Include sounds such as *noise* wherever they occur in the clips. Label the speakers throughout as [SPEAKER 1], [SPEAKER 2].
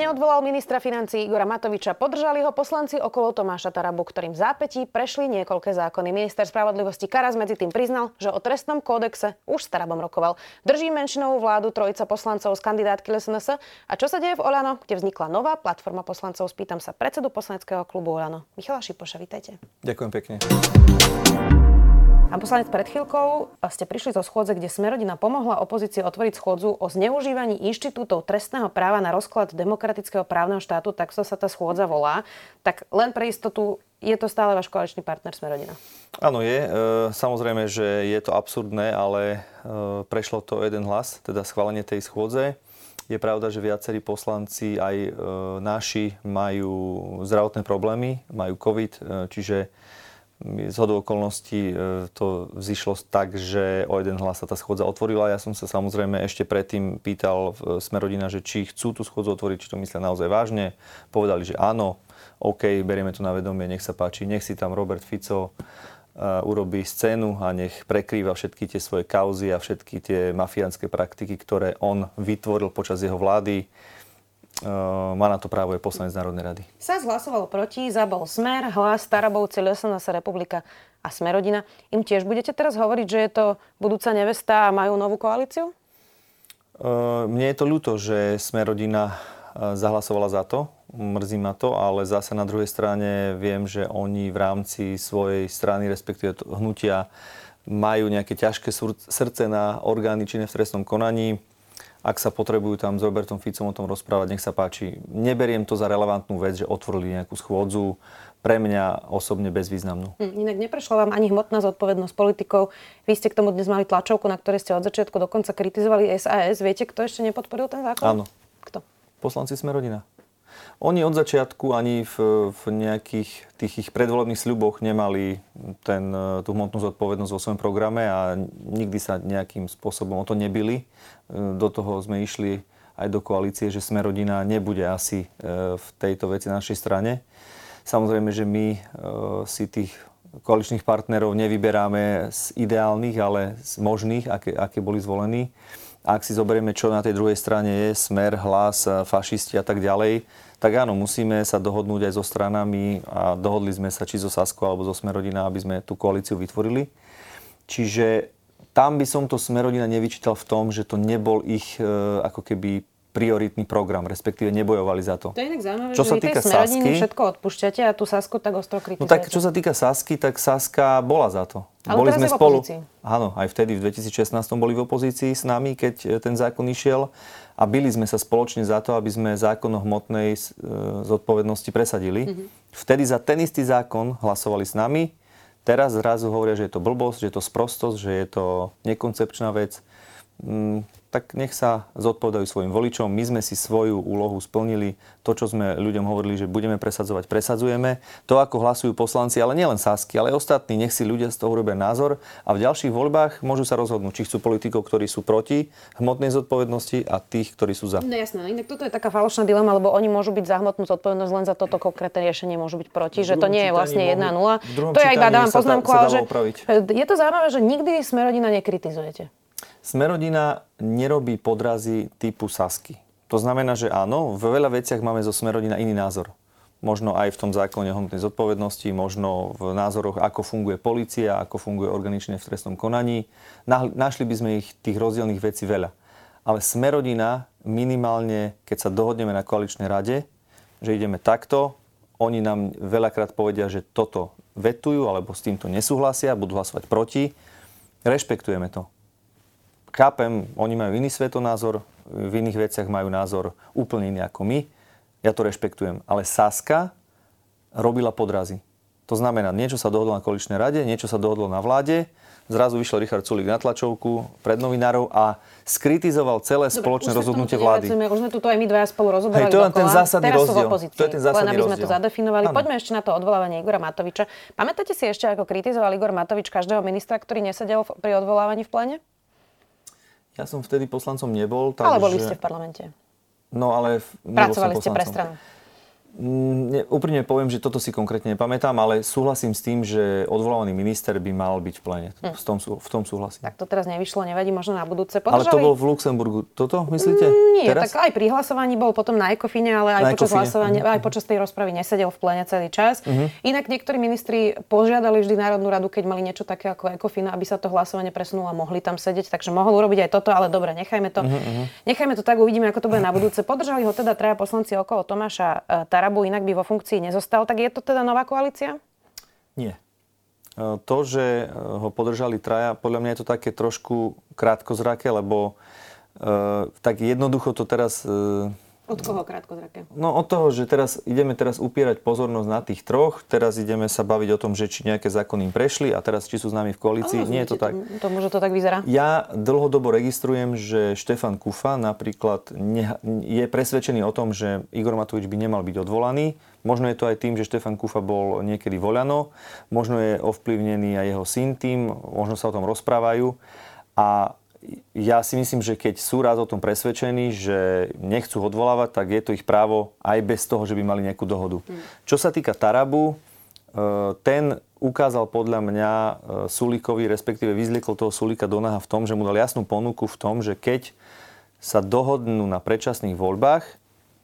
[SPEAKER 1] Neodvolal ministra financí Igora Matoviča. Podržali ho poslanci okolo Tomáša Tarabu, ktorým v zápätí prešli niekoľké zákony. Minister spravodlivosti Karas medzi tým priznal, že o trestnom kódexe už s Tarabom rokoval. Drží menšinovú vládu trojica poslancov z kandidátky LSNS. A čo sa deje v Olano, kde vznikla nová platforma poslancov? Spýtam sa predsedu poslaneckého klubu Olano. Michala Šipoša, vítajte.
[SPEAKER 2] Ďakujem pekne.
[SPEAKER 1] Pán poslanec, pred chvíľkou ste prišli zo schôdze, kde Smerodina pomohla opozícii otvoriť schôdzu o zneužívaní inštitútov trestného práva na rozklad demokratického právneho štátu, tak sa tá schôdza volá. Tak len pre istotu, je to stále váš koaličný partner Smerodina?
[SPEAKER 2] Áno, je. E, samozrejme, že je to absurdné, ale e, prešlo to jeden hlas, teda schválenie tej schôdze. Je pravda, že viacerí poslanci, aj e, naši, majú zdravotné problémy, majú COVID, čiže z hodou okolností e, to vzýšlo tak, že o jeden hlas sa tá schôdza otvorila. Ja som sa samozrejme ešte predtým pýtal Smerodina, že či chcú tú schôdzu otvoriť, či to myslia naozaj vážne. Povedali, že áno, OK, berieme to na vedomie, nech sa páči, nech si tam Robert Fico e, urobí scénu a nech prekrýva všetky tie svoje kauzy a všetky tie mafiánske praktiky, ktoré on vytvoril počas jeho vlády má na to právo je poslanec Národnej rady.
[SPEAKER 1] SAS hlasovalo proti, zabol Smer, hlas Starabovci, SNS republika a Smerodina. Im tiež budete teraz hovoriť, že je to budúca nevesta a majú novú koalíciu?
[SPEAKER 2] Uh, mne je to ľúto, že Smerodina zahlasovala za to. Mrzí ma to, ale zase na druhej strane viem, že oni v rámci svojej strany, respektíve hnutia, majú nejaké ťažké srdce na orgány činné v trestnom konaní ak sa potrebujú tam s Robertom Ficom o tom rozprávať, nech sa páči. Neberiem to za relevantnú vec, že otvorili nejakú schôdzu, pre mňa osobne bezvýznamnú.
[SPEAKER 1] Hm, inak neprešla vám ani hmotná zodpovednosť politikov. Vy ste k tomu dnes mali tlačovku, na ktorej ste od začiatku dokonca kritizovali SAS. Viete, kto ešte nepodporil ten zákon?
[SPEAKER 2] Áno.
[SPEAKER 1] Kto?
[SPEAKER 2] Poslanci sme rodina. Oni od začiatku ani v, v nejakých tých ich predvolebných sľuboch nemali ten, tú hmotnú zodpovednosť vo svojom programe a nikdy sa nejakým spôsobom o to nebili. Do toho sme išli aj do koalície, že sme rodina nebude asi e, v tejto veci na našej strane. Samozrejme, že my e, si tých koaličných partnerov nevyberáme z ideálnych, ale z možných, aké, aké boli zvolení. Ak si zoberieme, čo na tej druhej strane je, smer, hlas, fašisti a tak ďalej, tak áno, musíme sa dohodnúť aj so stranami a dohodli sme sa či zo Sasko alebo zo Smerodina, aby sme tú koalíciu vytvorili. Čiže tam by som to Smerodina nevyčítal v tom, že to nebol ich e, ako keby prioritný program, respektíve nebojovali za to.
[SPEAKER 1] To je inak zaujímavé, čo že sa týka Sasky, všetko odpúšťate a tú Sasku tak ostro kritizujete.
[SPEAKER 2] No tak čo sa týka Sasky, tak Saska bola za to.
[SPEAKER 1] Ale boli sme spolu.
[SPEAKER 2] Áno, aj vtedy v 2016 boli v opozícii s nami, keď e, ten zákon išiel a byli sme sa spoločne za to, aby sme zákon o hmotnej e, zodpovednosti presadili. Mm-hmm. Vtedy za ten istý zákon hlasovali s nami. Teraz zrazu hovoria, že je to blbosť, že je to sprostosť, že je to nekoncepčná vec. Tak nech sa zodpovedajú svojim voličom. My sme si svoju úlohu splnili. To, čo sme ľuďom hovorili, že budeme presadzovať, presadzujeme. To, ako hlasujú poslanci, ale nielen Sasky, ale ostatní, nech si ľudia z toho robia názor a v ďalších voľbách môžu sa rozhodnúť, či chcú politikov, ktorí sú proti hmotnej zodpovednosti a tých, ktorí sú za.
[SPEAKER 1] No jasné, inak toto je taká falošná dilema, lebo oni môžu byť za hmotnú zodpovednosť len za toto konkrétne riešenie môžu byť proti, že to nie je vlastne 1-0. To ja iba dávam poznámku, ale že je to zaujímavé, že nikdy Smerodina nekritizujete.
[SPEAKER 2] Smerodina nerobí podrazy typu Sasky. To znamená, že áno, v veľa veciach máme zo Smerodina iný názor. Možno aj v tom zákone hmotnej zodpovednosti, možno v názoroch, ako funguje policia, ako funguje organične v trestnom konaní. Našli by sme ich tých rozdielných vecí veľa. Ale Smerodina minimálne, keď sa dohodneme na koaličnej rade, že ideme takto, oni nám veľakrát povedia, že toto vetujú alebo s týmto nesúhlasia, budú hlasovať proti. Rešpektujeme to chápem, oni majú iný svetonázor, v iných veciach majú názor úplne iný ako my. Ja to rešpektujem. Ale Saska robila podrazy. To znamená, niečo sa dohodlo na koaličnej rade, niečo sa dohodlo na vláde, zrazu vyšiel Richard Sulik na tlačovku pred novinárov a skritizoval celé Dobre, spoločné rozhodnutie vlády.
[SPEAKER 1] Už sme tu aj my dvaja spolu rozoberali
[SPEAKER 2] Hej, to je ten zásadný
[SPEAKER 1] Teraz
[SPEAKER 2] rozdiel.
[SPEAKER 1] To je ten zásadný len aby sme rozdiel. to zadefinovali. Ano. Poďme ešte na to odvolávanie Igora Matoviča. Pamätáte si ešte, ako kritizoval Igor Matovič každého ministra, ktorý nesedel pri odvolávaní v plene?
[SPEAKER 2] Ja som vtedy poslancom nebol.
[SPEAKER 1] Tak, ale boli ste v parlamente.
[SPEAKER 2] No ale...
[SPEAKER 1] Pracovali ste pre stranu.
[SPEAKER 2] Mm, ne, úprimne poviem, že toto si konkrétne nepamätám, ale súhlasím s tým, že odvolávaný minister by mal byť v plene. Hm. V, tom, v tom súhlasím.
[SPEAKER 1] Tak to teraz nevyšlo, nevadí, možno na budúce.
[SPEAKER 2] Podržali... Ale to bolo v Luxemburgu. Toto myslíte?
[SPEAKER 1] Mm, nie, teraz? tak aj pri hlasovaní bol potom na ekofine, ale aj na počas ekofine. hlasovania, uh-huh. aj počas tej rozpravy nesedel v plene celý čas. Uh-huh. Inak niektorí ministri požiadali vždy Národnú radu, keď mali niečo také ako ekofina, aby sa to hlasovanie presunulo a mohli tam sedieť. Takže mohol urobiť aj toto, ale dobre, nechajme to. Uh-huh. Nechajme to tak, uvidíme, ako to bude na budúce. Podržali ho teda traja poslanci okolo Tomáša e, Tarabu, inak by vo funkcii nezostal. Tak je to teda nová koalícia?
[SPEAKER 2] Nie. E, to, že e, ho podržali traja, podľa mňa je to také trošku krátkozraké, lebo e, tak jednoducho to teraz
[SPEAKER 1] od koho krátkozraké?
[SPEAKER 2] No od toho, že teraz ideme teraz upierať pozornosť na tých troch, teraz ideme sa baviť o tom, že či nejaké zákony im prešli a teraz či sú s nami v koalícii. Nie je to tak.
[SPEAKER 1] To, môže to tak vyzerá?
[SPEAKER 2] Ja dlhodobo registrujem, že Štefan Kufa napríklad ne, je presvedčený o tom, že Igor Matovič by nemal byť odvolaný. Možno je to aj tým, že Štefan Kufa bol niekedy voľano, možno je ovplyvnený aj jeho syn tým, možno sa o tom rozprávajú. A ja si myslím, že keď sú raz o tom presvedčení, že nechcú odvolávať, tak je to ich právo aj bez toho, že by mali nejakú dohodu. Mm. Čo sa týka Tarabu, e, ten ukázal podľa mňa e, Sulíkovi, respektíve vyzliekol toho Sulíka do naha v tom, že mu dal jasnú ponuku v tom, že keď sa dohodnú na predčasných voľbách,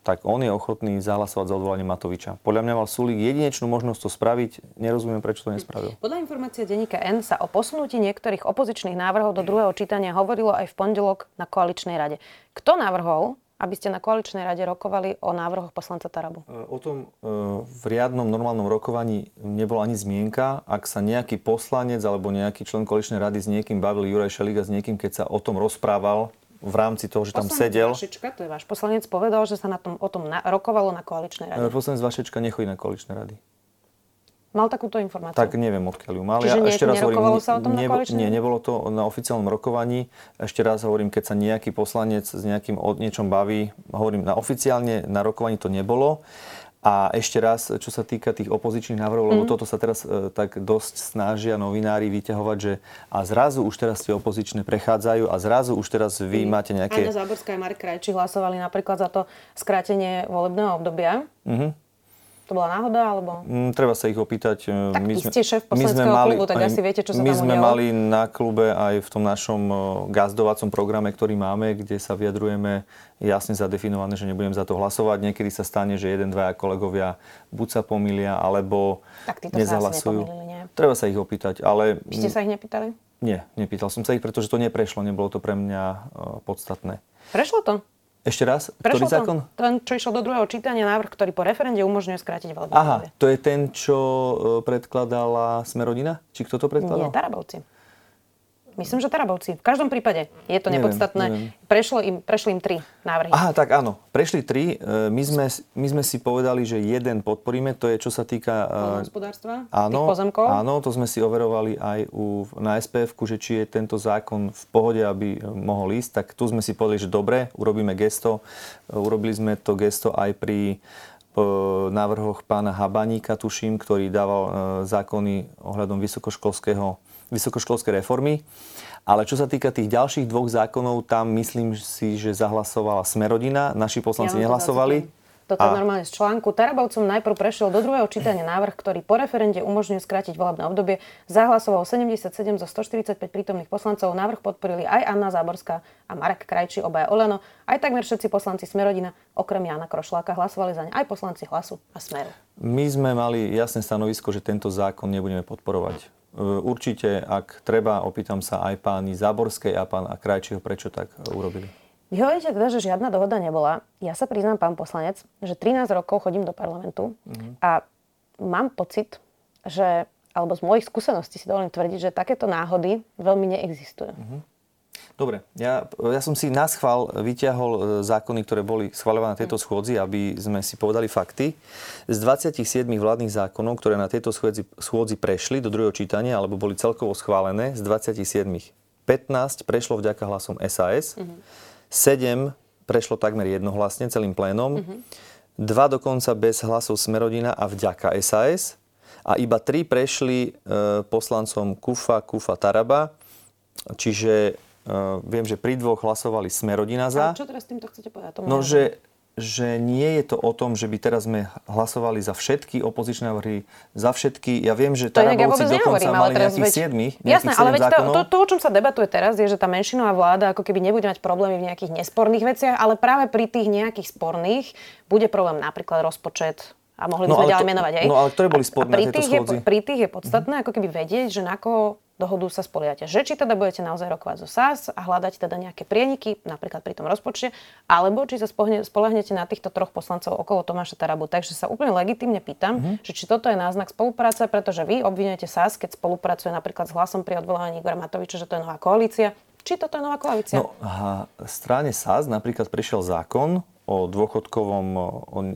[SPEAKER 2] tak on je ochotný zahlasovať za odvolanie Matoviča. Podľa mňa mal Sulík jedinečnú možnosť to spraviť, nerozumiem, prečo to nespravil.
[SPEAKER 1] Podľa informácie denníka N sa o posunutí niektorých opozičných návrhov do druhého čítania hovorilo aj v pondelok na koaličnej rade. Kto navrhol, aby ste na koaličnej rade rokovali o návrhoch poslanca Tarabu?
[SPEAKER 2] E, o tom e, v riadnom normálnom rokovaní nebola ani zmienka. Ak sa nejaký poslanec alebo nejaký člen koaličnej rady s niekým bavil, Juraj Šeliga s niekým, keď sa o tom rozprával, v rámci toho, že tam poslanec sedel.
[SPEAKER 1] Vašečka, to je váš poslanec, povedal, že sa na tom, o tom na, rokovalo na koaličnej rade.
[SPEAKER 2] Poslanec Vašečka nechodí na koaličné rady.
[SPEAKER 1] Mal takúto informáciu?
[SPEAKER 2] Tak neviem, odkiaľ ju mal.
[SPEAKER 1] Čiže ja, ešte raz hovorím, sa o tom nebo, na
[SPEAKER 2] Nie, nebolo to na oficiálnom rokovaní. Ešte raz hovorím, keď sa nejaký poslanec s nejakým o niečom baví, hovorím, na oficiálne na rokovaní to nebolo. A ešte raz, čo sa týka tých opozičných návrhov, mm. lebo mhm. toto sa teraz e, tak dosť snažia novinári vyťahovať, že a zrazu už teraz tie opozičné prechádzajú a zrazu už teraz vy mm. máte nejaké...
[SPEAKER 1] Anna Záborská a Marek Krajči hlasovali napríklad za to skrátenie volebného obdobia. Mm-hmm. To bola náhoda, alebo?
[SPEAKER 2] Mm, treba sa ich opýtať.
[SPEAKER 1] E, tak my sme, ste šéf poslaneckého klubu, tak asi viete, čo sa
[SPEAKER 2] My
[SPEAKER 1] tam
[SPEAKER 2] sme udialo. mali na klube aj v tom našom e, gazdovacom programe, ktorý máme, kde sa vyjadrujeme jasne zadefinované, že nebudem za to hlasovať. Niekedy sa stane, že jeden, dvaja kolegovia buď sa pomýlia, alebo
[SPEAKER 1] tak
[SPEAKER 2] nezahlasujú.
[SPEAKER 1] Sa nie?
[SPEAKER 2] Treba sa ich opýtať, ale...
[SPEAKER 1] Ste sa ich nepýtali?
[SPEAKER 2] Nie, nepýtal som sa ich, pretože to neprešlo, nebolo to pre mňa e, podstatné.
[SPEAKER 1] Prešlo to?
[SPEAKER 2] Ešte raz,
[SPEAKER 1] Prešlo
[SPEAKER 2] ktorý zákon?
[SPEAKER 1] Ten, čo išiel do druhého čítania, návrh, ktorý po referende umožňuje skrátiť voľbu.
[SPEAKER 2] Aha, to je ten, čo e, predkladala Smerodina? Či kto to predkladal?
[SPEAKER 1] Nie, Tarabovci. Myslím, že Tarabovci. V každom prípade je to neviem, nepodstatné. Neviem. Prešlo im, prešli im tri návrhy.
[SPEAKER 2] Aha, tak áno. Prešli tri. E, my sme, my sme si povedali, že jeden podporíme. To je, čo sa týka...
[SPEAKER 1] E, hospodárstva?
[SPEAKER 2] Áno,
[SPEAKER 1] pozemkov?
[SPEAKER 2] áno, to sme si overovali aj u, na spf že či je tento zákon v pohode, aby mohol ísť. Tak tu sme si povedali, že dobre, urobíme gesto. E, urobili sme to gesto aj pri návrhoch pána Habaníka, tuším, ktorý dával zákony ohľadom vysokoškolského vysokoškolskej reformy. Ale čo sa týka tých ďalších dvoch zákonov, tam myslím si, že zahlasovala Smerodina, naši poslanci ja nehlasovali.
[SPEAKER 1] Toto a... normálne z článku. Tarabovcom najprv prešiel do druhého čítania návrh, ktorý po referende umožňuje skrátiť volebné obdobie. Zahlasovalo 77 zo 145 prítomných poslancov. Návrh podporili aj Anna Záborská a Marek Krajči, obaja Oleno. Aj takmer všetci poslanci Smerodina, okrem Jana Krošláka, hlasovali za ne aj poslanci Hlasu a Smeru.
[SPEAKER 2] My sme mali jasné stanovisko, že tento zákon nebudeme podporovať. E, určite, ak treba, opýtam sa aj páni Záborskej a pán Krajčího, prečo tak urobili.
[SPEAKER 1] Vy hovoríte teda, že žiadna dohoda nebola. Ja sa priznám, pán poslanec, že 13 rokov chodím do parlamentu mm-hmm. a mám pocit, že, alebo z mojich skúseností si dovolím tvrdiť, že takéto náhody veľmi neexistujú. Mm-hmm.
[SPEAKER 2] Dobre, ja, ja som si na schvál vyťahol e, zákony, ktoré boli schváľované na tejto schôdzi, aby sme si povedali fakty. Z 27 vládnych zákonov, ktoré na tejto schôdzi, schôdzi prešli do druhého čítania, alebo boli celkovo schválené, z 27 15 prešlo vďaka hlasom SAS, mm-hmm. 7 prešlo takmer jednohlasne celým plénom, mm-hmm. dva dokonca bez hlasov Smerodina a vďaka SAS a iba tri prešli e, poslancom Kufa, Kufa, Taraba, čiže Uh, viem, že pri dvoch hlasovali Smerodina za.
[SPEAKER 1] A čo teraz týmto chcete povedať?
[SPEAKER 2] Tomu no, že že nie je to o tom, že by teraz sme hlasovali za všetky opozičné návrhy, za všetky. Ja viem, že Tarabovci ja dokonca mali nejakých veď, siedmi.
[SPEAKER 1] Jasné, ale veď to, to, to, o čom sa debatuje teraz, je, že tá menšinová vláda ako keby nebude mať problémy v nejakých nesporných veciach, ale práve pri tých nejakých sporných bude problém napríklad rozpočet, a mohli by no, sme ďalej menovať aj.
[SPEAKER 2] No ale ktoré boli sporné
[SPEAKER 1] pri tých, je, pri tých je podstatné ako keby vedieť, že na koho dohodu sa spoliate. Že či teda budete naozaj rokovať zo SAS a hľadať teda nejaké prieniky, napríklad pri tom rozpočte, alebo či sa spolahnete na týchto troch poslancov okolo Tomáša Tarabu. Takže sa úplne legitimne pýtam, mm-hmm. že či toto je náznak spolupráce, pretože vy obvinujete SAS, keď spolupracuje napríklad s hlasom pri odvolávaní Igora Matoviča, že to je nová koalícia. Či toto je nová koalícia?
[SPEAKER 2] No, a strane SAS napríklad prišiel zákon, o dôchodkovom, o,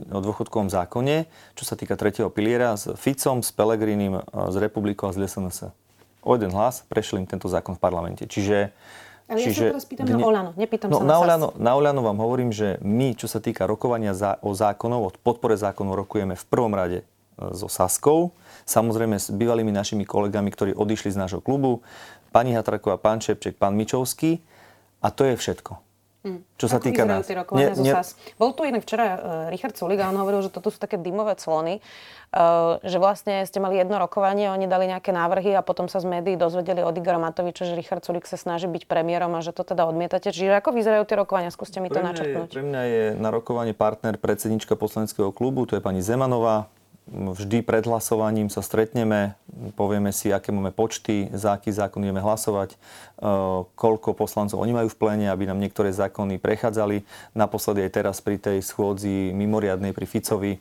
[SPEAKER 2] o dôchodkovom zákone, čo sa týka tretieho piliera, s Ficom, s Pelegrinim, s Republikou a s SNS o jeden hlas prešiel im tento zákon v parlamente. Čiže
[SPEAKER 1] ale čiže, ja sa teraz pýtam dne... na Olano, nepýtam
[SPEAKER 2] no,
[SPEAKER 1] sa na, na
[SPEAKER 2] Olano, na Olano vám hovorím, že my, čo sa týka rokovania za, o zákonov, o podpore zákonov rokujeme v prvom rade e, so Saskou, samozrejme s bývalými našimi kolegami, ktorí odišli z nášho klubu, pani Hatraková, pán Čepček, pán Mičovský a to je všetko.
[SPEAKER 1] Hmm. Čo sa Ako týka nás. Nie, nie... Bol tu inak včera uh, Richard Sulik a on hovoril, že toto sú také dymové clony, uh, že vlastne ste mali jedno rokovanie, oni dali nejaké návrhy a potom sa z médií dozvedeli od Igora Matoviča, že Richard Sulik sa snaží byť premiérom a že to teda odmietate. Čiže ako vyzerajú tie rokovania? Skúste mi to načrtnúť.
[SPEAKER 2] Pre mňa je na rokovanie partner predsednička poslaneckého klubu, to je pani Zemanová vždy pred hlasovaním sa stretneme, povieme si, aké máme počty, za aký zákon ideme hlasovať, e, koľko poslancov oni majú v pléne, aby nám niektoré zákony prechádzali. Naposledy aj teraz pri tej schôdzi mimoriadnej pri Ficovi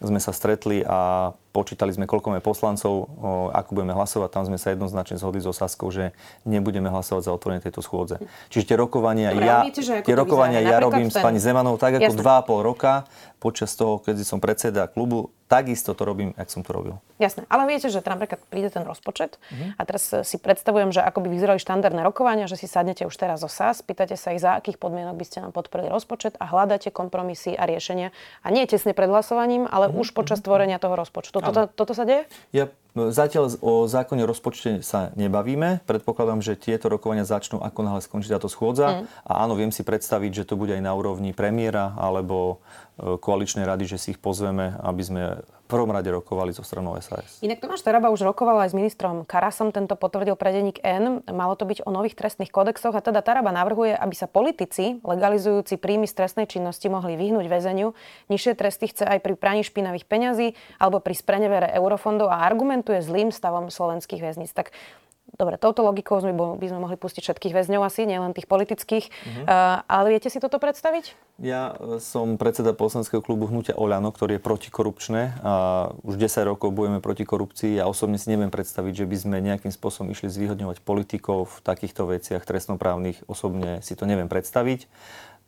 [SPEAKER 2] sme sa stretli a počítali sme, koľko máme poslancov, ako budeme hlasovať. Tam sme sa jednoznačne zhodli so Saskou, že nebudeme hlasovať za otvorenie tejto schôdze. Čiže tie rokovania Dobre, ja, viete, tie rokovania ja robím ten... s pani Zemanou tak ako dva a pol roka počas toho, keď som predseda klubu takisto to robím, jak som to robil.
[SPEAKER 1] Jasné, ale viete, že tam napríklad príde ten rozpočet uh-huh. a teraz si predstavujem, že ako by vyzerali štandardné rokovania, že si sadnete už teraz zo SAS, pýtate sa ich, za akých podmienok by ste nám podporili rozpočet a hľadáte kompromisy a riešenia. A nie tesne pred hlasovaním, ale už počas tvorenia toho rozpočtu. Toto, toto sa deje?
[SPEAKER 2] Ja Zatiaľ o zákone rozpočte sa nebavíme. Predpokladám, že tieto rokovania začnú, ako náhle skončí táto schôdza. Mm. A áno, viem si predstaviť, že to bude aj na úrovni premiéra alebo e, koaličnej rady, že si ich pozveme, aby sme v prvom rade rokovali so stranou SAS.
[SPEAKER 1] Inak Tomáš Taraba už rokoval aj s ministrom Karasom, tento potvrdil pre denník N. Malo to byť o nových trestných kodexoch a teda Taraba navrhuje, aby sa politici legalizujúci príjmy z trestnej činnosti mohli vyhnúť väzeniu. Nižšie tresty chce aj pri praní špinavých peňazí alebo pri sprenevere eurofondov a argument argumentuje zlým stavom slovenských väzníc. Tak dobre, touto logikou sme, by sme mohli pustiť všetkých väzňov asi, nielen tých politických. Uh-huh. Uh, ale viete si toto predstaviť?
[SPEAKER 2] Ja e, som predseda poslanského klubu Hnutia Oľano, ktorý je protikorupčné a už 10 rokov bojujeme proti korupcii ja osobne si neviem predstaviť, že by sme nejakým spôsobom išli zvýhodňovať politikov v takýchto veciach trestnoprávnych. Osobne si to neviem predstaviť.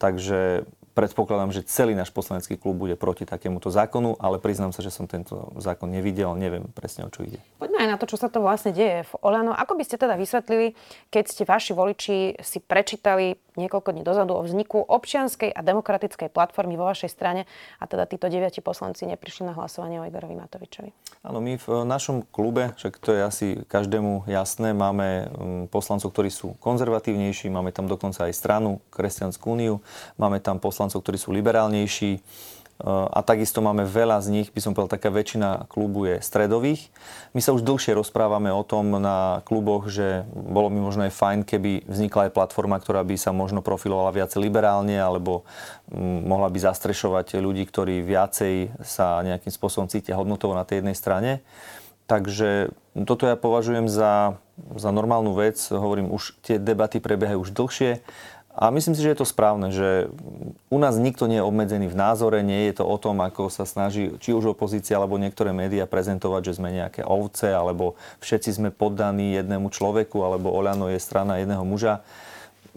[SPEAKER 2] Takže predpokladám, že celý náš poslanecký klub bude proti takémuto zákonu, ale priznám sa, že som tento zákon nevidel, neviem presne o čo ide.
[SPEAKER 1] Poďme aj na to, čo sa to vlastne deje v Olano. Ako by ste teda vysvetlili, keď ste vaši voliči si prečítali niekoľko dní dozadu o vzniku občianskej a demokratickej platformy vo vašej strane a teda títo deviati poslanci neprišli na hlasovanie o Igorovi Matovičovi?
[SPEAKER 2] Áno, my v našom klube, však to je asi každému jasné, máme mm, poslancov, ktorí sú konzervatívnejší, máme tam dokonca aj stranu, Kresťanskú úniu, máme tam poslancov, ktorí sú liberálnejší, a takisto máme veľa z nich, by som povedal, taká väčšina klubu je stredových. My sa už dlhšie rozprávame o tom na kluboch, že bolo by možno aj fajn, keby vznikla aj platforma, ktorá by sa možno profilovala viac liberálne, alebo mm, mohla by zastrešovať ľudí, ktorí viacej sa nejakým spôsobom cítia hodnotovo na tej jednej strane. Takže toto ja považujem za, za normálnu vec. Hovorím, už tie debaty prebiehajú už dlhšie. A myslím si, že je to správne, že u nás nikto nie je obmedzený v názore, nie je to o tom, ako sa snaží či už opozícia alebo niektoré médiá prezentovať, že sme nejaké ovce, alebo všetci sme poddaní jednému človeku, alebo Oľano je strana jedného muža.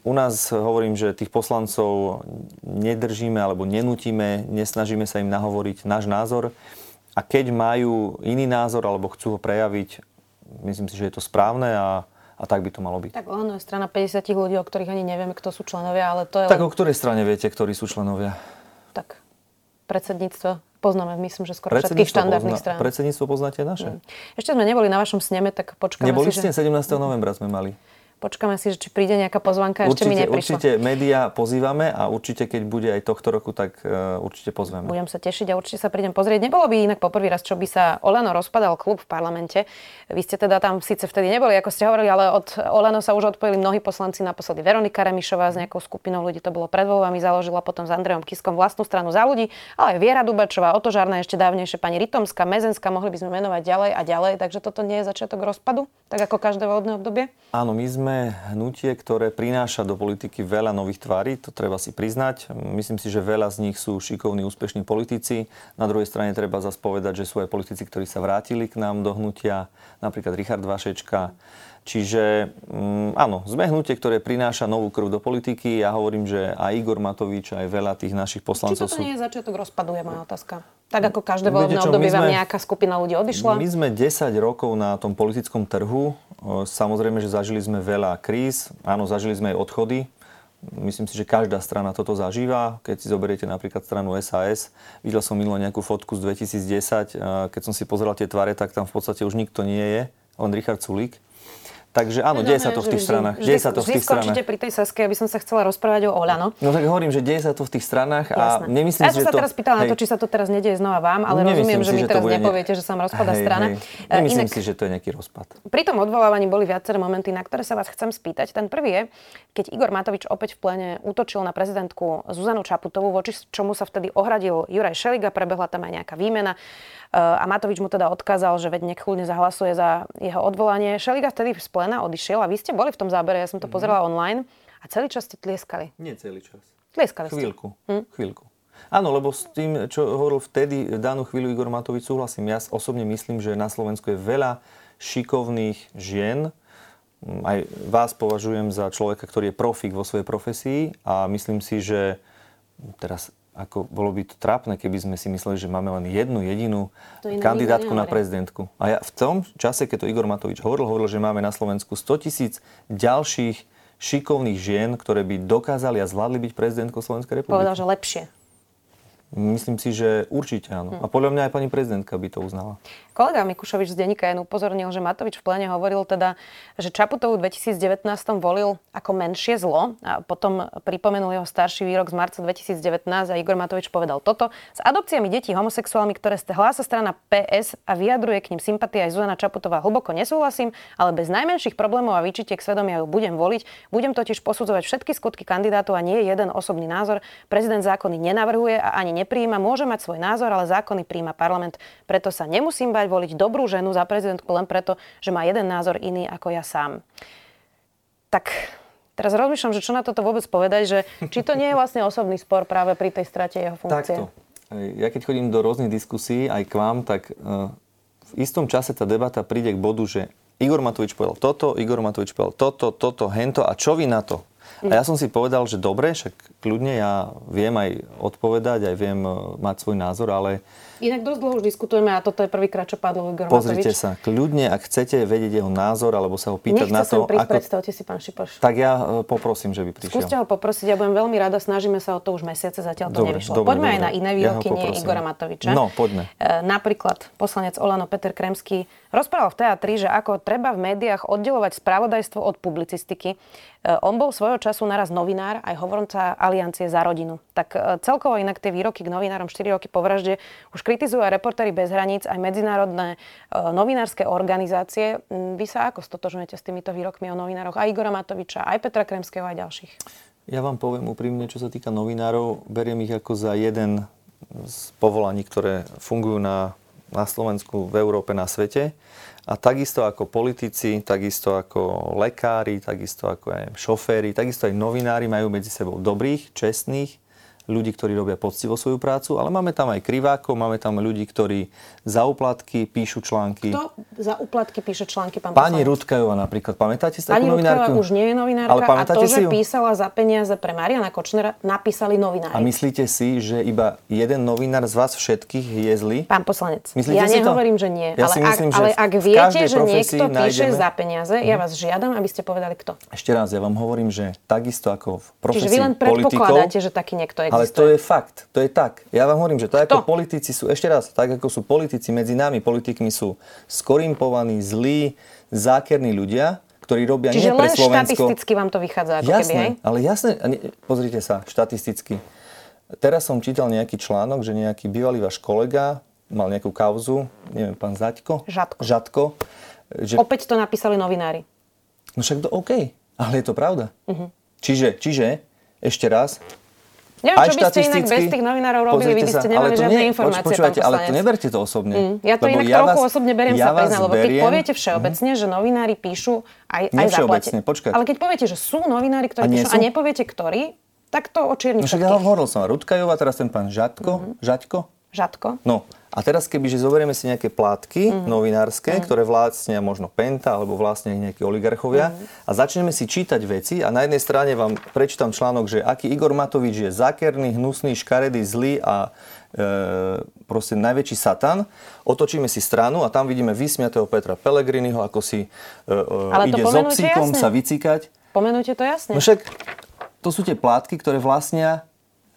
[SPEAKER 2] U nás hovorím, že tých poslancov nedržíme alebo nenutíme, nesnažíme sa im nahovoriť náš názor. A keď majú iný názor alebo chcú ho prejaviť, myslím si, že je to správne a a tak by to malo byť.
[SPEAKER 1] Tak je strana 50 ľudí, o ktorých ani nevieme, kto sú členovia, ale to je...
[SPEAKER 2] Tak len... o ktorej strane viete, ktorí sú členovia?
[SPEAKER 1] Tak predsedníctvo poznáme, myslím, že skoro všetkých štandardných pozna... strán.
[SPEAKER 2] Predsedníctvo poznáte naše? Hmm.
[SPEAKER 1] Ešte sme neboli na vašom sneme, tak počkáme
[SPEAKER 2] Neboli
[SPEAKER 1] si,
[SPEAKER 2] ste? Že... 17. novembra sme mali.
[SPEAKER 1] Počkáme si, že či príde nejaká pozvanka, určite, ešte mi neprišla.
[SPEAKER 2] Určite médiá pozývame a určite, keď bude aj tohto roku, tak uh, určite pozveme.
[SPEAKER 1] Budem sa tešiť a určite sa prídem pozrieť. Nebolo by inak poprvý raz, čo by sa Olano rozpadal klub v parlamente. Vy ste teda tam síce vtedy neboli, ako ste hovorili, ale od Olano sa už odpojili mnohí poslanci, naposledy Veronika Remišová s nejakou skupinou ľudí, to bolo pred voľbami, založila potom s Andrejom Kiskom vlastnú stranu za ľudí, ale aj Viera Dubačová, Otožárna, ešte dávnejšie pani Ritomská, Mezenská, mohli by sme menovať ďalej a ďalej, takže toto nie je začiatok rozpadu, tak ako každé voľbné obdobie?
[SPEAKER 2] Áno, my sme hnutie, ktoré prináša do politiky veľa nových tvári, to treba si priznať. Myslím si, že veľa z nich sú šikovní, úspešní politici. Na druhej strane treba zase povedať, že sú aj politici, ktorí sa vrátili k nám do hnutia, napríklad Richard Vašečka. Čiže um, áno, sme hnutie, ktoré prináša novú krv do politiky. Ja hovorím, že aj Igor Matovič, aj veľa tých našich poslancov
[SPEAKER 1] Či to nie je začiatok rozpadu, je moja otázka. Tak ako každé voľbné obdobie vám nejaká skupina ľudí odišla?
[SPEAKER 2] My sme 10 rokov na tom politickom trhu. Samozrejme, že zažili sme veľa kríz. Áno, zažili sme aj odchody. Myslím si, že každá strana toto zažíva. Keď si zoberiete napríklad stranu SAS, videl som minulo nejakú fotku z 2010. Keď som si pozeral tie tvare, tak tam v podstate už nikto nie je, len Richard Sulík. Takže áno, no, deje sa to v tých stranách. Deje sa to v tých stranách.
[SPEAKER 1] pri tej Saske, aby som sa chcela rozprávať o Oľano.
[SPEAKER 2] No tak hovorím, že deje sa to v tých stranách a Jasné. nemyslím
[SPEAKER 1] ja si, že
[SPEAKER 2] to...
[SPEAKER 1] Sa teraz pýtala na to, či sa to teraz nedieje znova vám, ale nemyslím rozumiem, si, že mi teraz nepoviete, ne... že sa vám rozpada hej, strana. Hej.
[SPEAKER 2] Nemyslím Inak, si, že to je nejaký rozpad.
[SPEAKER 1] Pri tom odvolávaní boli viaceré momenty, na ktoré sa vás chcem spýtať. Ten prvý je, keď Igor Matovič opäť v plene útočil na prezidentku Zuzanu Čaputovú, voči čomu sa vtedy ohradil Juraj Šeliga, prebehla tam aj nejaká výmena. Eh, a Matovič mu teda odkázal, že veď nech zahlasuje za jeho odvolanie. Šeliga vtedy z plena odišiel a vy ste boli v tom zábere, ja som to mm-hmm. pozerala online a celý čas ste tlieskali.
[SPEAKER 2] Nie celý čas.
[SPEAKER 1] Tlieskali
[SPEAKER 2] Chvíľku. Ste. Hm? Chvíľku. Áno, lebo s tým, čo hovoril vtedy, danú chvíľu Igor Matovič, súhlasím. Ja osobne myslím, že na Slovensku je veľa šikovných žien, aj vás považujem za človeka, ktorý je profik vo svojej profesii a myslím si, že teraz ako bolo by to trápne, keby sme si mysleli, že máme len jednu jedinú kandidátku na prezidentku. A ja v tom čase, keď to Igor Matovič hovoril, hovoril, že máme na Slovensku 100 tisíc ďalších šikovných žien, ktoré by dokázali a zvládli byť prezidentkou Slovenskej republiky.
[SPEAKER 1] Povedal, že lepšie.
[SPEAKER 2] Myslím si, že určite áno. Hm. A podľa mňa aj pani prezidentka by to uznala.
[SPEAKER 1] Kolega Mikušovič z Denika N upozornil, že Matovič v pláne hovoril teda, že Čaputovú v 2019 volil ako menšie zlo a potom pripomenul jeho starší výrok z marca 2019 a Igor Matovič povedal toto. S adopciami detí homosexuálmi, ktoré hlása strana PS a vyjadruje k ním sympatie aj Zuzana Čaputová, hlboko nesúhlasím, ale bez najmenších problémov a výčitiek svedomia ju budem voliť. Budem totiž posudzovať všetky skutky kandidátov a nie jeden osobný názor. Prezident zákony nenavrhuje a ani nepríjima, môže mať svoj názor, ale zákony príjma parlament. Preto sa nemusím bať voliť dobrú ženu za prezidentku len preto, že má jeden názor iný ako ja sám. Tak teraz rozmýšľam, že čo na toto vôbec povedať, že či to nie je vlastne osobný spor práve pri tej strate jeho funkcie.
[SPEAKER 2] Takto. Ja keď chodím do rôznych diskusí aj k vám, tak uh, v istom čase tá debata príde k bodu, že Igor Matovič povedal toto, Igor Matovič povedal toto, toto, hento a čo vy na to? A ja som si povedal, že dobre, však kľudne ja viem aj odpovedať, aj viem e, mať svoj názor, ale...
[SPEAKER 1] Inak dosť dlho už diskutujeme a toto je prvýkrát, čo padlo Igor
[SPEAKER 2] Pozrite Matovič. sa, kľudne, ak chcete vedieť jeho názor alebo sa ho pýtať Nechce na to...
[SPEAKER 1] Nechce ako... predstavte si, pán Šipoš.
[SPEAKER 2] Tak ja e, poprosím, že by prišiel.
[SPEAKER 1] Skúste ho poprosiť, ja budem veľmi rada, snažíme sa o to už mesiace, zatiaľ to dobre, nevyšlo. Dobre, poďme dobre. aj na iné výroky, ja nie Igora Matoviča.
[SPEAKER 2] No, poďme.
[SPEAKER 1] E, napríklad poslanec Olano Peter Kremský rozprával v teatri, že ako treba v médiách oddelovať spravodajstvo od publicistiky. E, on bol svojho času naraz novinár, aj hovorca Aliancie za rodinu. Tak celkovo inak tie výroky k novinárom 4 roky po vražde už kritizujú aj reportéri bez hraníc, aj medzinárodné e, novinárske organizácie. Vy sa ako stotožňujete s týmito výrokmi o novinároch aj Igora Matoviča, aj Petra Kremského, aj ďalších?
[SPEAKER 2] Ja vám poviem úprimne, čo sa týka novinárov, beriem ich ako za jeden z povolaní, ktoré fungujú na, na Slovensku, v Európe, na svete. A takisto ako politici, takisto ako lekári, takisto ako aj šoféry, takisto aj novinári majú medzi sebou dobrých, čestných ľudí, ktorí robia poctivo svoju prácu, ale máme tam aj krivákov, máme tam ľudí, ktorí za úplatky píšu články.
[SPEAKER 1] Kto za úplatky píše články, pán
[SPEAKER 2] Pani Rudkajová napríklad, pamätáte si
[SPEAKER 1] takú
[SPEAKER 2] novinárku?
[SPEAKER 1] Pani už nie je novinárka ale a to, že ju? písala za peniaze pre Mariana Kočnera, napísali novinári.
[SPEAKER 2] A myslíte si, že iba jeden novinár z vás všetkých je zlý?
[SPEAKER 1] Pán poslanec, myslíte ja nehovorím, to? že nie. Ja ale, myslím, ak, ale ak viete, že niekto píše nájdeme... za peniaze, ja mhm. vás žiadam, aby ste povedali kto.
[SPEAKER 2] Ešte raz, ja vám hovorím, že takisto ako v profesii
[SPEAKER 1] Čiže vy len predpokladáte, že taký niekto existuje.
[SPEAKER 2] Ale to je fakt. To je tak. Ja vám hovorím, že to ako politici sú, ešte raz, tak ako sú politici medzi nami, politikmi sú skorimpovaní, zlí, zákerní ľudia, ktorí robia
[SPEAKER 1] Čiže
[SPEAKER 2] nie pre
[SPEAKER 1] len
[SPEAKER 2] Slovensko.
[SPEAKER 1] štatisticky vám to vychádza, ako
[SPEAKER 2] jasné,
[SPEAKER 1] keby, hej?
[SPEAKER 2] ale jasné, pozrite sa, štatisticky. Teraz som čítal nejaký článok, že nejaký bývalý váš kolega mal nejakú kauzu, neviem, pán Zaďko?
[SPEAKER 1] Žatko.
[SPEAKER 2] Žatko. Že,
[SPEAKER 1] Opäť to napísali novinári.
[SPEAKER 2] no však to OK, ale je to pravda.
[SPEAKER 1] Mhm.
[SPEAKER 2] Čiže, čiže, ešte raz,
[SPEAKER 1] Neviem,
[SPEAKER 2] aj
[SPEAKER 1] čo by ste inak bez tých novinárov robili, vy by ste nemali žiadne
[SPEAKER 2] nie-
[SPEAKER 1] informácie,
[SPEAKER 2] poč- počúvajte, ale to neberte to osobne.
[SPEAKER 1] Mm, ja to inak
[SPEAKER 2] ja
[SPEAKER 1] trochu
[SPEAKER 2] vás-
[SPEAKER 1] osobne beriem
[SPEAKER 2] ja
[SPEAKER 1] sa priznať, lebo keď
[SPEAKER 2] beriem- Mhm.
[SPEAKER 1] poviete všeobecne, že novinári píšu aj, aj
[SPEAKER 2] všeobecne, počkať.
[SPEAKER 1] Ale keď poviete, že sú novinári, ktorí
[SPEAKER 2] A
[SPEAKER 1] píšu a
[SPEAKER 2] sú?
[SPEAKER 1] nepoviete, ktorí, tak to očierni
[SPEAKER 2] No však ja hovoril som, Rudkajová, teraz ten pán Žatko, Žaťko.
[SPEAKER 1] Žatko.
[SPEAKER 2] No a teraz keby, že zoberieme si nejaké plátky
[SPEAKER 1] Mhm.
[SPEAKER 2] novinárske, ktoré vlastnia možno Penta alebo vlastne ich nejakí oligarchovia
[SPEAKER 1] Mhm.
[SPEAKER 2] a začneme si čítať veci a na jednej strane vám prečítam článok, že aký Igor Matovič je zákerný, hnusný, škaredý, zlý a e, proste najväčší satan. Otočíme si stranu a tam vidíme vysmiatého Petra Pellegriniho, ako si e, e, ide psíkom
[SPEAKER 1] jasne.
[SPEAKER 2] sa vycikať.
[SPEAKER 1] Pomenujte to jasne.
[SPEAKER 2] No však to sú tie plátky, ktoré vlastnia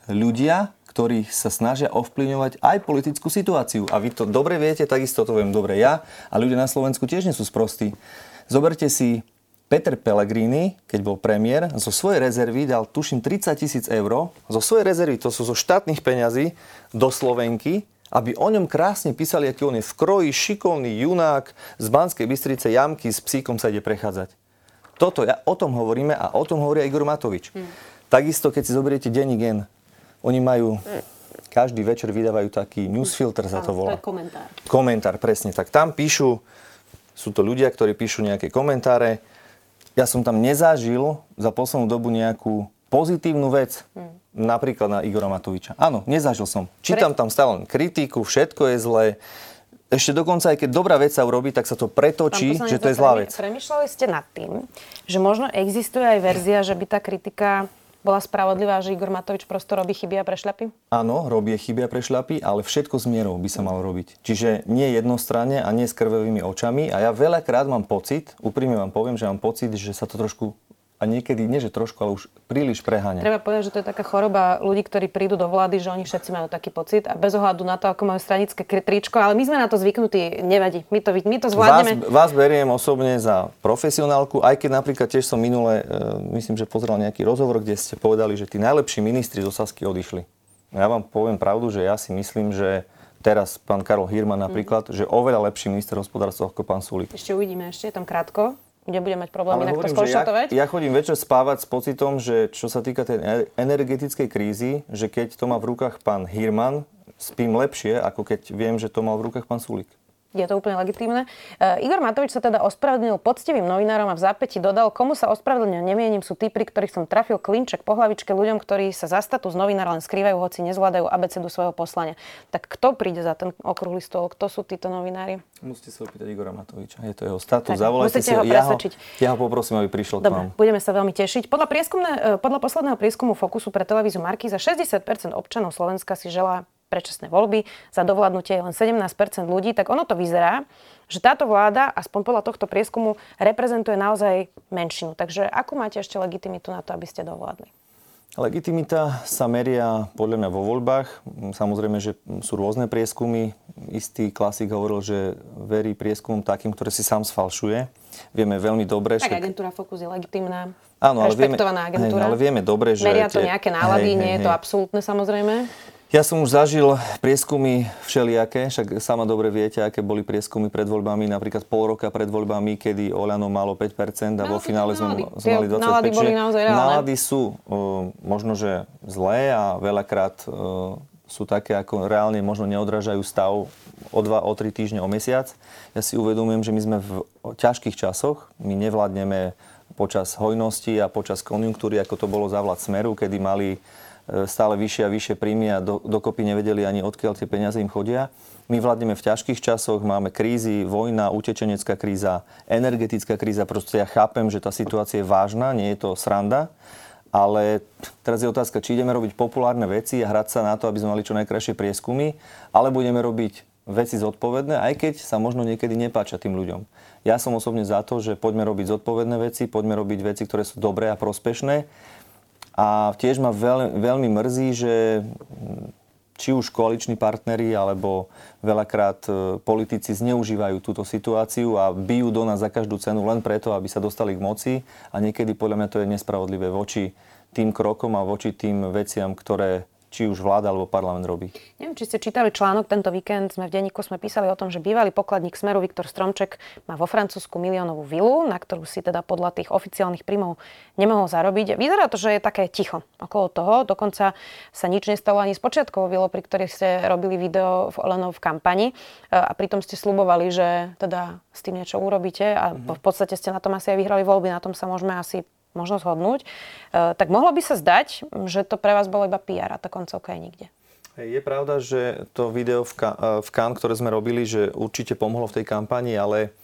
[SPEAKER 2] ľudia, ktorí sa snažia ovplyvňovať aj politickú situáciu. A vy to dobre viete, takisto to viem dobre ja. A ľudia na Slovensku tiež nie sú sprostí. Zoberte si Peter Pellegrini, keď bol premiér, zo svojej rezervy dal, tuším, 30 tisíc eur. Zo svojej rezervy, to sú zo štátnych peňazí, do Slovenky, aby o ňom krásne písali, aký on je v kroji, šikovný junák z Banskej Bystrice, jamky, s psíkom sa ide prechádzať. Toto, ja, o tom hovoríme a o tom hovorí Igor Matovič. Takisto, keď si zoberiete denní gen, oni majú, každý večer vydávajú taký newsfilter, sa to volá.
[SPEAKER 1] komentár.
[SPEAKER 2] Komentár, presne. Tak tam píšu, sú to ľudia, ktorí píšu nejaké komentáre. Ja som tam nezažil za poslednú dobu nejakú pozitívnu vec, napríklad na Igora Matoviča. Áno, nezažil som. Čítam tam stále kritiku, všetko je zlé. Ešte dokonca, aj keď dobrá vec sa urobí, tak sa to pretočí, že to je zlá vec.
[SPEAKER 1] Premýšľali ste nad tým, že možno existuje aj verzia, že by tá kritika bola spravodlivá, že Igor Matovič prosto robí chyby a prešľapy?
[SPEAKER 2] Áno, robí chyby a prešľapy, ale všetko s mierou by sa malo robiť. Čiže nie jednostranne a nie s krvavými očami. A ja veľakrát mám pocit, úprimne vám poviem, že mám pocit, že sa to trošku, a niekedy nie že trošku, ale už príliš preháňa.
[SPEAKER 1] Treba povedať, že to je taká choroba ľudí, ktorí prídu do vlády, že oni všetci majú taký pocit a bez ohľadu na to, ako majú stranické tričko, ale my sme na to zvyknutí, nevadí. My to, my to
[SPEAKER 2] Vás,
[SPEAKER 1] zvládneme.
[SPEAKER 2] vás beriem osobne za profesionálku, aj keď napríklad tiež som minule, e, myslím, že pozeral nejaký rozhovor, kde ste povedali, že tí najlepší ministri zo Sasky odišli. Ja vám poviem pravdu, že ja si myslím, že teraz pán Karol Hirman napríklad, že oveľa lepší minister hospodárstva ako pán Sulík.
[SPEAKER 1] Ešte uvidíme, ešte je tam krátko. Bude, bude mať problém inak to
[SPEAKER 2] hovorím, že
[SPEAKER 1] skonštatovať.
[SPEAKER 2] ja, ja chodím večer spávať s pocitom, že čo sa týka tej energetickej krízy, že keď to má v rukách pán Hirman, spím lepšie, ako keď viem, že to mal v rukách pán Sulík.
[SPEAKER 1] Je to úplne legitímne. Uh, Igor Matovič sa teda ospravedlnil poctivým novinárom a v zápäti dodal, komu sa ospravedlňujem, nemienim, sú tí, pri ktorých som trafil klinček po hlavičke ľuďom, ktorí sa za status novinára len skrývajú, hoci nezvládajú abecedu svojho poslania. Tak kto príde za ten okrúhly stôl? Kto sú títo novinári?
[SPEAKER 2] Musíte sa opýtať Igora Matoviča. Je to jeho status.
[SPEAKER 1] Tak,
[SPEAKER 2] Zavolajte si
[SPEAKER 1] ho
[SPEAKER 2] Ja ho, ja ho poprosím, aby prišiel k
[SPEAKER 1] Dobre,
[SPEAKER 2] vám.
[SPEAKER 1] budeme sa veľmi tešiť. Podľa, eh, podľa posledného prieskumu Fokusu pre televíziu Marky za 60% občanov Slovenska si želá predčasné voľby, za dovládnutie je len 17% ľudí, tak ono to vyzerá, že táto vláda, aspoň podľa tohto prieskumu, reprezentuje naozaj menšinu. Takže akú máte ešte legitimitu na to, aby ste dovládli?
[SPEAKER 2] Legitimita sa meria podľa mňa vo voľbách. Samozrejme, že sú rôzne prieskumy. Istý klasik hovoril, že verí prieskumom takým, ktoré si sám sfalšuje. Vieme veľmi dobre,
[SPEAKER 1] Tak
[SPEAKER 2] však-
[SPEAKER 1] agentúra Focus je legitimná,
[SPEAKER 2] Áno, ale vieme,
[SPEAKER 1] rešpektovaná agentúra.
[SPEAKER 2] hej, ale vieme dobre, že...
[SPEAKER 1] Meria to
[SPEAKER 2] tie-
[SPEAKER 1] nejaké nálady,
[SPEAKER 2] hej,
[SPEAKER 1] nie
[SPEAKER 2] hej,
[SPEAKER 1] je to absolútne samozrejme.
[SPEAKER 2] Ja som už zažil prieskumy všelijaké, však sama dobre viete, aké boli prieskumy pred voľbami, napríklad pol roka pred voľbami, kedy Oľano malo 5% a vo finále sme, mali
[SPEAKER 1] Tie
[SPEAKER 2] 25%.
[SPEAKER 1] nálady boli naozaj reálne.
[SPEAKER 2] Nálady sú uh, možno, že zlé a veľakrát uh, sú také, ako reálne možno neodrážajú stav o 2, o 3 týždne, o mesiac. Ja si uvedomujem, že my sme v ťažkých časoch, my nevládneme počas hojnosti a počas konjunktúry, ako to bolo za vlád Smeru, kedy mali e, stále vyššie a vyššie príjmy a do, dokopy nevedeli ani odkiaľ tie peniaze im chodia. My vládneme v ťažkých časoch, máme krízy, vojna, utečenecká kríza, energetická kríza. Proste ja chápem, že tá situácia je vážna, nie je to sranda. Ale teraz je otázka, či ideme robiť populárne veci a hrať sa na to, aby sme mali čo najkrajšie prieskumy, ale budeme robiť veci zodpovedné, aj keď sa možno niekedy nepáčia tým ľuďom. Ja som osobne za to, že poďme robiť zodpovedné veci, poďme robiť veci, ktoré sú dobré a prospešné. A tiež ma veľ, veľmi mrzí, že či už koaliční partneri, alebo veľakrát e, politici zneužívajú túto situáciu a bijú do nás za každú cenu len preto, aby sa dostali k moci. A niekedy podľa mňa to je nespravodlivé voči tým krokom a voči tým veciam, ktoré či už vláda alebo parlament robí.
[SPEAKER 1] Neviem, či ste čítali článok tento víkend, sme v denníku sme písali o tom, že bývalý pokladník Smeru Viktor Stromček má vo Francúzsku miliónovú vilu, na ktorú si teda podľa tých oficiálnych príjmov nemohol zarobiť. Vyzerá to, že je také ticho okolo toho, dokonca sa nič nestalo ani z počiatkov vilo, pri ktorých ste robili video v Olenov v kampani a pritom ste slubovali, že teda s tým niečo urobíte a mm-hmm. v podstate ste na tom asi aj vyhrali voľby, na tom sa môžeme asi možno zhodnúť, e, tak mohlo by sa zdať, že to pre vás bolo iba PR a tá koncovka je nikde.
[SPEAKER 2] Je pravda, že to video v, Ka- e, ktoré sme robili, že určite pomohlo v tej kampani, ale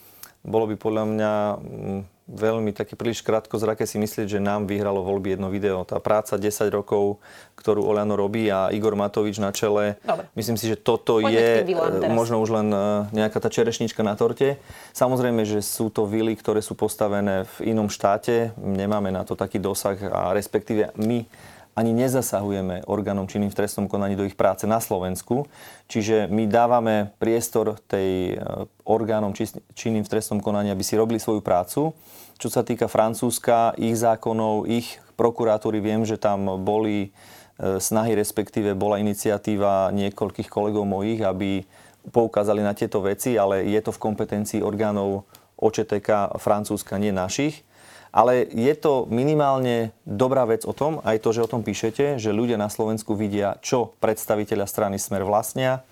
[SPEAKER 2] bolo by podľa mňa mm, veľmi taký príliš krátko zrake si myslieť, že nám vyhralo voľby jedno video. Tá práca 10 rokov, ktorú Oliano robí a Igor Matovič na čele, Dobre. myslím si, že toto Poďme je e, možno už len e, nejaká tá čerešnička na torte. Samozrejme, že sú to vily, ktoré sú postavené v inom štáte. Nemáme na to taký dosah a respektíve my ani nezasahujeme orgánom činným v trestnom konaní do ich práce na Slovensku. Čiže my dávame priestor tej e, orgánom činným v trestnom konaní, aby si robili svoju prácu. Čo sa týka Francúzska, ich zákonov, ich prokuratúry, viem, že tam boli e, snahy, respektíve bola iniciatíva niekoľkých kolegov mojich, aby poukázali na tieto veci, ale je to v kompetencii orgánov OČTK Francúzska, nie našich. Ale je to minimálne dobrá vec o tom, aj to, že o tom píšete, že ľudia na Slovensku vidia, čo predstaviteľa strany Smer vlastnia,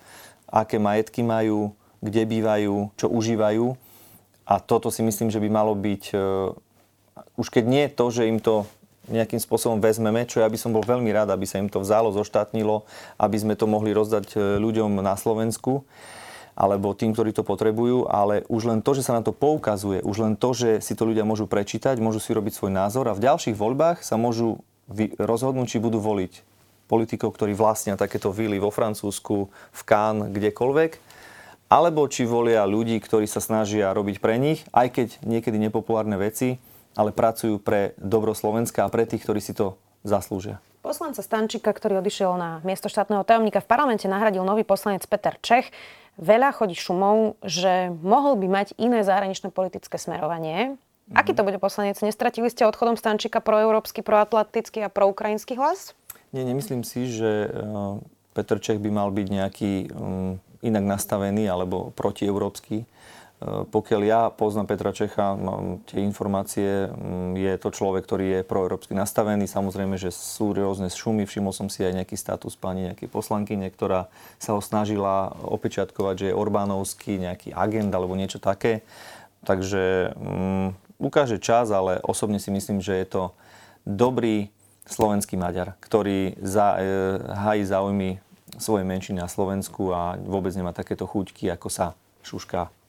[SPEAKER 2] aké majetky majú, kde bývajú, čo užívajú. A toto si myslím, že by malo byť, uh, už keď nie to, že im to nejakým spôsobom vezmeme, čo ja by som bol veľmi rád, aby sa im to vzalo, zoštátnilo, aby sme to mohli rozdať e, ľuďom na Slovensku alebo tým, ktorí to potrebujú, ale už len to, že sa na to poukazuje, už len to, že si to ľudia môžu prečítať, môžu si robiť svoj názor a v ďalších voľbách sa môžu rozhodnúť, či budú voliť politikov, ktorí vlastnia takéto vily vo Francúzsku, v Cannes, kdekoľvek, alebo či volia ľudí, ktorí sa snažia robiť pre nich, aj keď niekedy nepopulárne veci, ale pracujú pre dobro Slovenska a pre tých, ktorí si to zaslúžia.
[SPEAKER 1] Poslanca Stančíka, ktorý odišiel na miesto štátneho tajomníka v parlamente, nahradil nový poslanec Peter Čech veľa chodí šumov, že mohol by mať iné zahraničné politické smerovanie. Mm-hmm. Aký to bude poslanec? Nestratili ste odchodom Stančíka proeurópsky, proatlantický a proukrajinský hlas?
[SPEAKER 2] Nie, nemyslím si, že eh, Petr Čech by mal byť nejaký um, inak nastavený alebo protieurópsky. Eh, pokiaľ ja poznám Petra Čecha, mám tie informácie, mm, je to človek, ktorý je proeurópsky nastavený. Samozrejme, že sú rôzne šumy. Všimol som si aj nejaký status pani nejakej poslankyne, ktorá sa ho snažila opečiatkovať, že je Orbánovský nejaký agent alebo niečo také. Takže um, ukáže čas, ale osobne si myslím, že je to dobrý slovenský Maďar, ktorý za, e, hájí záujmy svojej menšiny na Slovensku a vôbec nemá takéto chuťky, ako sa šušká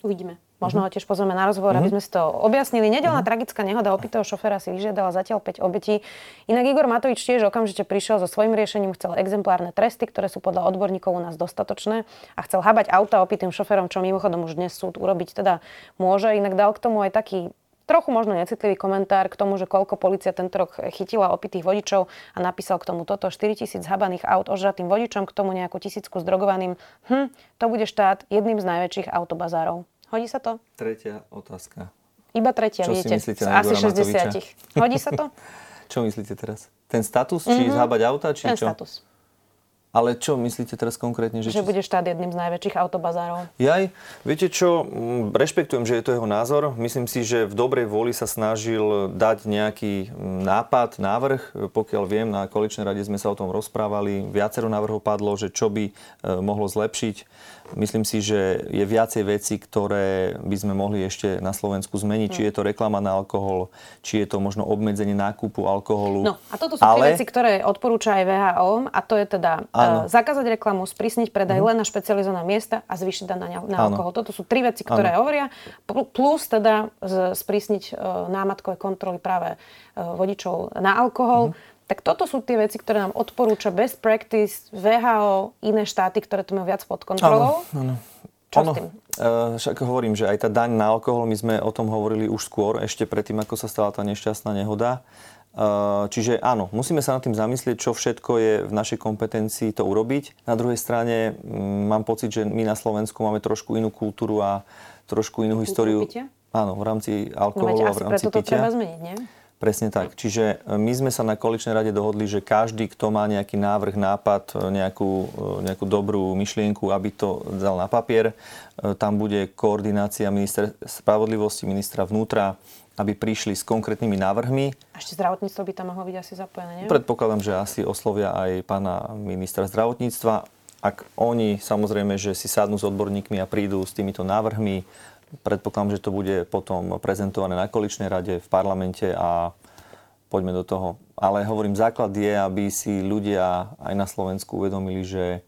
[SPEAKER 1] Uvidíme. Možno ho tiež pozrieme na rozhovor, aby sme si to objasnili. Nedelná uh-huh. tragická nehoda opitého šoféra si vyžiadala zatiaľ 5 obetí. Inak Igor Matovič tiež okamžite prišiel so svojím riešením, chcel exemplárne tresty, ktoré sú podľa odborníkov u nás dostatočné a chcel habať auta opitým šoférom, čo mimochodom už dnes súd urobiť teda môže. Inak dal k tomu aj taký trochu možno necitlivý komentár k tomu, že koľko policia tento rok chytila opitých vodičov a napísal k tomu toto 4 tisíc zhabaných aut ožratým vodičom, k tomu nejakú tisícku zdrogovaným. Hm, to bude štát jedným z najväčších autobazárov. Hodí sa to?
[SPEAKER 2] Tretia otázka.
[SPEAKER 1] Iba tretia,
[SPEAKER 2] Čo
[SPEAKER 1] viete.
[SPEAKER 2] Si myslíte na
[SPEAKER 1] Asi 60. Hodí sa to? *laughs*
[SPEAKER 2] čo myslíte teraz? Ten status? Či mm-hmm. zhábať auta? Či
[SPEAKER 1] Ten
[SPEAKER 2] čo?
[SPEAKER 1] status.
[SPEAKER 2] Ale čo myslíte teraz konkrétne?
[SPEAKER 1] Že, že bude štát jedným z najväčších autobazárov.
[SPEAKER 2] Jaj, viete čo, rešpektujem, že je to jeho názor. Myslím si, že v dobrej voli sa snažil dať nejaký nápad, návrh. Pokiaľ viem, na koaličnej rade sme sa o tom rozprávali. Viacero návrhov padlo, že čo by e, mohlo zlepšiť. Myslím si, že je viacej veci, ktoré by sme mohli ešte na Slovensku zmeniť. Či je to reklama na alkohol, či je to možno obmedzenie nákupu alkoholu.
[SPEAKER 1] No a toto sú Ale... tie veci, ktoré odporúča aj VHO a to je teda uh, zakázať reklamu, sprísniť predaj mm. len na špecializované miesta a zvýšiť dan na, na alkohol. Toto sú tri veci, ktoré ano. hovoria. Plus teda sprísniť uh, námatkové kontroly práve uh, vodičov na alkohol. Mm tak toto sú tie veci, ktoré nám odporúča best practice, VHO, iné štáty, ktoré to majú viac pod kontrolou. Áno, áno.
[SPEAKER 2] Čo ono, s tým? Uh, však hovorím, že aj tá daň na alkohol, my sme o tom hovorili už skôr, ešte predtým, ako sa stala tá nešťastná nehoda. Čiže áno, musíme sa nad tým zamyslieť, čo všetko je v našej kompetencii to urobiť. Na druhej strane mm, mám pocit, že my na Slovensku máme trošku inú kultúru a trošku inú históriu. Áno, v rámci alkoholu
[SPEAKER 1] no,
[SPEAKER 2] a v rámci
[SPEAKER 1] preto to pitia. treba zmeniť, nie?
[SPEAKER 2] Presne tak. Čiže e, my sme sa na koaličnej rade dohodli, že každý, kto má nejaký návrh, nápad, e, nejakú, nejakú dobrú myšlienku, aby to dal na papier, tam bude koordinácia ministra spravodlivosti, ministra vnútra, aby prišli s konkrétnymi návrhmi.
[SPEAKER 1] A ešte zdravotníctvo by tam mohlo byť asi zapojené, nie?
[SPEAKER 2] Predpokladám, že asi oslovia aj pána ministra zdravotníctva. Ak oni samozrejme, že si sadnú s odborníkmi a prídu s týmito návrhmi, predpokladám, že to bude potom prezentované na količnej rade v parlamente a poďme do toho. Ale hovorím, základ je, aby si ľudia aj na Slovensku uvedomili, že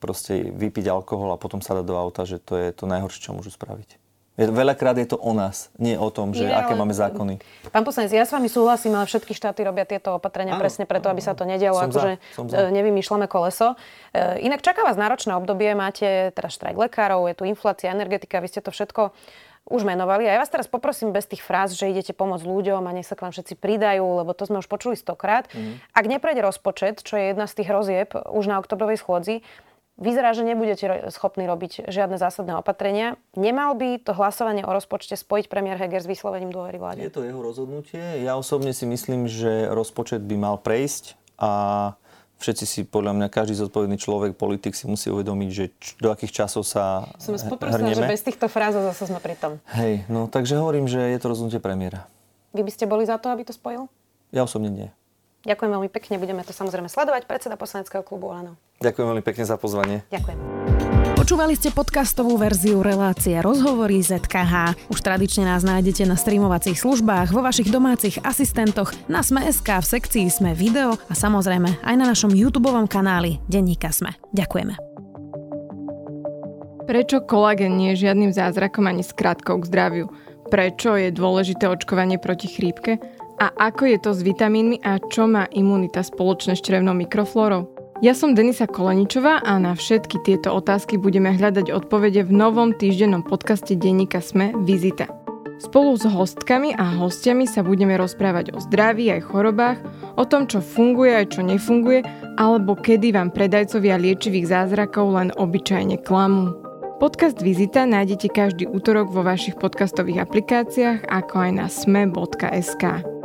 [SPEAKER 2] proste vypiť alkohol a potom sa dať do auta, že to je to najhoršie, čo môžu spraviť. Veľakrát je to o nás, nie o tom, že nie, aké máme zákony.
[SPEAKER 1] Pán poslanec, ja s vami súhlasím, ale všetky štáty robia tieto opatrenia ano, presne preto, aby sa to nedialo, akože e, nevymýšľame koleso. E, inak čaká vás náročné obdobie, máte teraz štrajk lekárov, je tu inflácia, energetika, vy ste to všetko už menovali. A ja vás teraz poprosím bez tých fráz, že idete pomôcť ľuďom a nech sa k vám všetci pridajú, lebo to sme už počuli stokrát. Mm-hmm. Ak neprejde rozpočet, čo je jedna z tých rozieb už na oktobrovej schôdzi, Vyzerá, že nebudete schopní robiť žiadne zásadné opatrenia. Nemal by to hlasovanie o rozpočte spojiť premiér Heger s vyslovením dôvery vláde?
[SPEAKER 2] Je to jeho rozhodnutie. Ja osobne si myslím, že rozpočet by mal prejsť a všetci si, podľa mňa, každý zodpovedný človek, politik si musí uvedomiť, že č- do akých časov sa
[SPEAKER 1] Som vás poprosila, že bez týchto fráz zase sme pri tom.
[SPEAKER 2] Hej, no takže hovorím, že je to rozhodnutie premiéra.
[SPEAKER 1] Vy by ste boli za to, aby to spojil?
[SPEAKER 2] Ja osobne nie.
[SPEAKER 1] Ďakujem veľmi pekne, budeme to samozrejme sledovať. Predseda poslaneckého klubu Olano.
[SPEAKER 2] Ďakujem veľmi pekne za pozvanie.
[SPEAKER 1] Ďakujem.
[SPEAKER 3] Počúvali ste podcastovú verziu relácie Rozhovory ZKH. Už tradične nás nájdete na streamovacích službách, vo vašich domácich asistentoch, na Sme.sk, v sekcii Sme video a samozrejme aj na našom YouTube kanáli Denníka Sme. Ďakujeme.
[SPEAKER 4] Prečo kolagén nie je žiadnym zázrakom ani skratkou k zdraviu? Prečo je dôležité očkovanie proti chrípke? A ako je to s vitamínmi a čo má imunita spoločné s črevnou mikroflórou? Ja som Denisa Koleničová a na všetky tieto otázky budeme hľadať odpovede v novom týždennom podcaste denníka Sme Vizita. Spolu s hostkami a hostiami sa budeme rozprávať o zdraví aj chorobách, o tom, čo funguje a čo nefunguje, alebo kedy vám predajcovia liečivých zázrakov len obyčajne klamú. Podcast Vizita nájdete každý útorok vo vašich podcastových aplikáciách, ako aj na sme.sk.